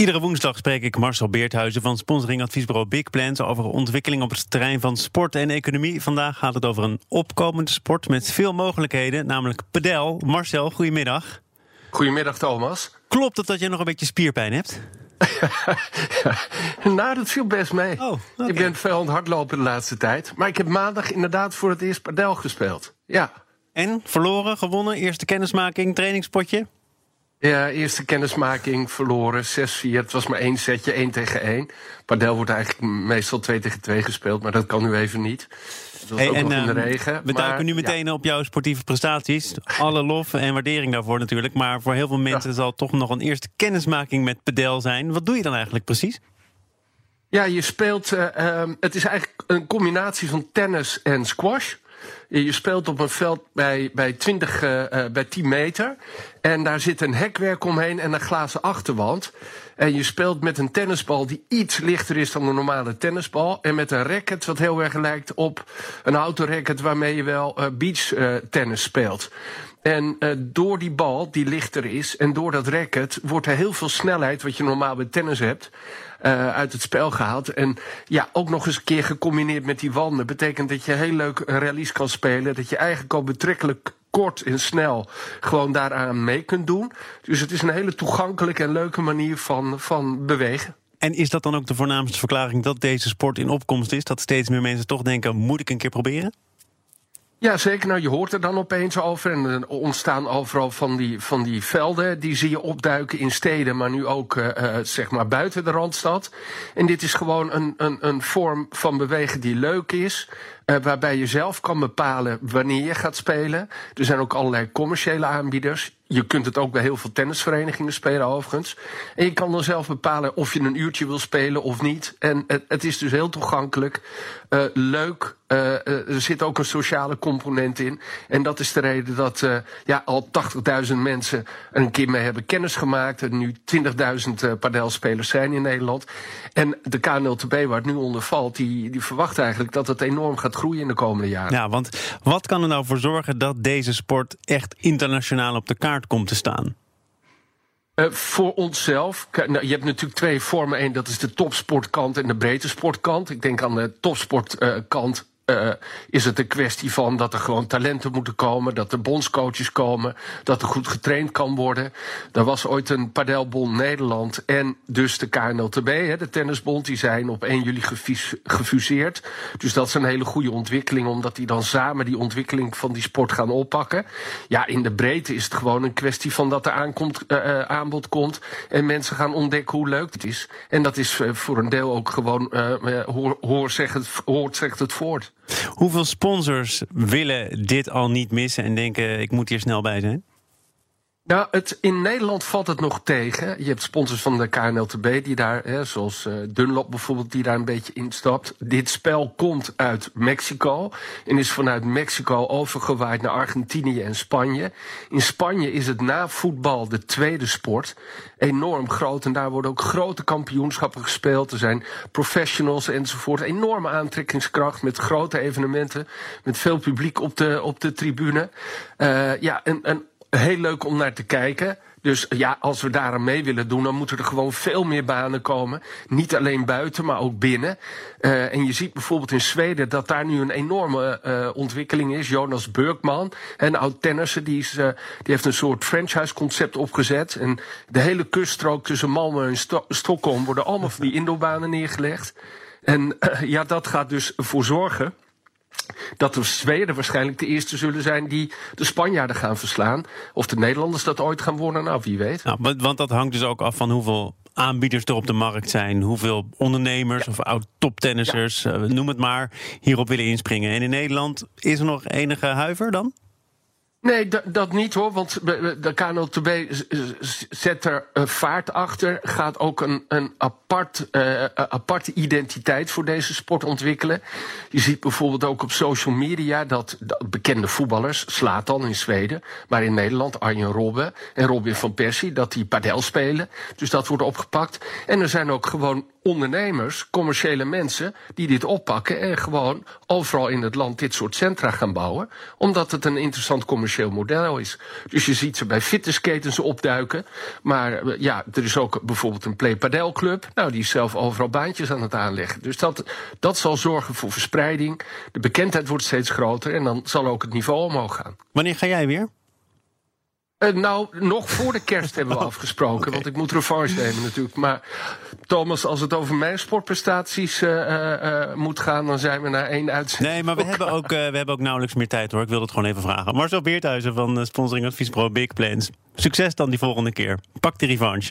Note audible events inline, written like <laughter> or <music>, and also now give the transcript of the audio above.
Iedere woensdag spreek ik Marcel Beerthuizen van sponsoringadviesbureau Big Plans over ontwikkeling op het terrein van sport en economie. Vandaag gaat het over een opkomende sport met veel mogelijkheden, namelijk padel. Marcel, goedemiddag. Goedemiddag Thomas. Klopt het dat je nog een beetje spierpijn hebt? <laughs> nou, dat viel best mee. Oh, Ik ben veel aan het hardlopen de laatste tijd. Maar ik heb maandag inderdaad voor het eerst padel gespeeld. Ja. En? Verloren, gewonnen, eerste kennismaking, trainingspotje? Ja, eerste kennismaking verloren, 6-4. Het was maar één setje, 1 tegen 1. Padel wordt eigenlijk meestal 2 tegen 2 gespeeld, maar dat kan nu even niet. Dat was ook en, nog in de ehm, regen. We duiken nu meteen op jouw sportieve prestaties. Alle lof en waardering daarvoor natuurlijk. Maar voor heel veel mensen zal het toch nog een eerste kennismaking met padel zijn. Wat doe je dan eigenlijk precies? Ja, je speelt. Uh, uh, het is eigenlijk een combinatie van tennis en squash. Je speelt op een veld bij, bij, 20, uh, bij 10 meter. En daar zit een hekwerk omheen en een glazen achterwand. En je speelt met een tennisbal die iets lichter is dan een normale tennisbal. En met een racket wat heel erg lijkt op een autoracket waarmee je wel uh, beach uh, tennis speelt. En uh, door die bal, die lichter is, en door dat racket, wordt er heel veel snelheid, wat je normaal bij tennis hebt, uh, uit het spel gehaald. En ja, ook nog eens een keer gecombineerd met die wanden. Betekent dat je heel leuk rallies kan spelen. Dat je eigenlijk al betrekkelijk kort en snel gewoon daaraan mee kunt doen. Dus het is een hele toegankelijke en leuke manier van, van bewegen. En is dat dan ook de voornaamste verklaring dat deze sport in opkomst is? Dat steeds meer mensen toch denken: moet ik een keer proberen? Ja, zeker. Nou, je hoort er dan opeens over. En er ontstaan overal van die, van die velden. Die zie je opduiken in steden, maar nu ook uh, zeg maar buiten de randstad. En dit is gewoon een, een, een vorm van bewegen die leuk is. Waarbij je zelf kan bepalen wanneer je gaat spelen. Er zijn ook allerlei commerciële aanbieders. Je kunt het ook bij heel veel tennisverenigingen spelen, overigens. En je kan dan zelf bepalen of je een uurtje wil spelen of niet. En het, het is dus heel toegankelijk, uh, leuk. Uh, er zit ook een sociale component in. En dat is de reden dat ja, al 80.000 mensen een keer mee hebben kennis gemaakt. Er nu 20.000 padelspelers zijn in Nederland. En de KNLTB, waar het nu onder valt, die, die verwacht eigenlijk dat het enorm gaat groeien in de komende jaren. Ja, want wat kan er nou voor zorgen dat deze sport echt internationaal op de kaart komt te staan? Uh, voor onszelf. Nou, je hebt natuurlijk twee vormen. Eén, dat is de topsportkant en de breedte sportkant. Ik denk aan de topsportkant uh, is het een kwestie van dat er gewoon talenten moeten komen, dat er bondscoaches komen, dat er goed getraind kan worden. Er was ooit een padelbond Nederland en dus de KNLTB, hè, de tennisbond, die zijn op 1 juli gefuseerd. Dus dat is een hele goede ontwikkeling, omdat die dan samen die ontwikkeling van die sport gaan oppakken. Ja, in de breedte is het gewoon een kwestie van dat er aankomt, uh, aanbod komt en mensen gaan ontdekken hoe leuk het is. En dat is voor een deel ook gewoon, hoor, hoor, het, hoort zegt het voort. Hoeveel sponsors willen dit al niet missen en denken: ik moet hier snel bij zijn? Nou, het, in Nederland valt het nog tegen. Je hebt sponsors van de KNLTB die daar, hè, zoals uh, Dunlop bijvoorbeeld, die daar een beetje instapt. Dit spel komt uit Mexico en is vanuit Mexico overgewaaid naar Argentinië en Spanje. In Spanje is het na voetbal de tweede sport. Enorm groot en daar worden ook grote kampioenschappen gespeeld. Er zijn professionals enzovoort. Enorme aantrekkingskracht met grote evenementen, met veel publiek op de, op de tribune. Uh, ja, en, en heel leuk om naar te kijken. Dus ja, als we daar aan mee willen doen, dan moeten er gewoon veel meer banen komen. Niet alleen buiten, maar ook binnen. Uh, en je ziet bijvoorbeeld in Zweden dat daar nu een enorme uh, ontwikkeling is. Jonas Burkman, een oud tennisser, die, is, uh, die heeft een soort franchise-concept opgezet. En de hele kuststrook tussen Malmö en Sto Stockholm worden allemaal van die indoorbanen neergelegd. En ja, dat gaat dus voor zorgen dat de Zweden waarschijnlijk de eerste zullen zijn die de Spanjaarden gaan verslaan. Of de Nederlanders dat ooit gaan worden, nou wie weet. Nou, want dat hangt dus ook af van hoeveel aanbieders er op de markt zijn. Hoeveel ondernemers of oud-toptennissers, ja. noem het maar, hierop willen inspringen. En in Nederland is er nog enige huiver dan? Nee, dat niet hoor, want de KNLTB zet er vaart achter. Gaat ook een, een apart, uh, aparte identiteit voor deze sport ontwikkelen. Je ziet bijvoorbeeld ook op social media dat, bekende voetballers, slaat dan in Zweden, maar in Nederland Arjen Robben en Robin van Persie, dat die padel spelen. Dus dat wordt opgepakt. En er zijn ook gewoon ondernemers, commerciële mensen, die dit oppakken en gewoon overal in het land dit soort centra gaan bouwen, omdat het een interessant commercieel model is. Dus je ziet ze bij fitnessketens opduiken, maar eh, ja, er is ook bijvoorbeeld een Play Padel Club, nou die is zelf overal baantjes aan het aanleggen. Dus dat, dat zal zorgen voor verspreiding. De bekendheid wordt steeds groter en dan zal ook het niveau omhoog gaan. Wanneer ga jij weer? Uh, nou, nog voor de kerst hebben we <laughs> afgesproken. Want ik moet revanche nemen natuurlijk. Maar Thomas, als het over mijn sportprestaties uh, uh, moet gaan... dan zijn we naar één uitzending. Nee, maar we hebben, ook, we hebben ook nauwelijks meer tijd hoor. Ik wil het gewoon even vragen. Marcel Beerthuizen van Sponsoring Adviesbureau Big Plans. Succes dan die volgende keer. Pak de revanche.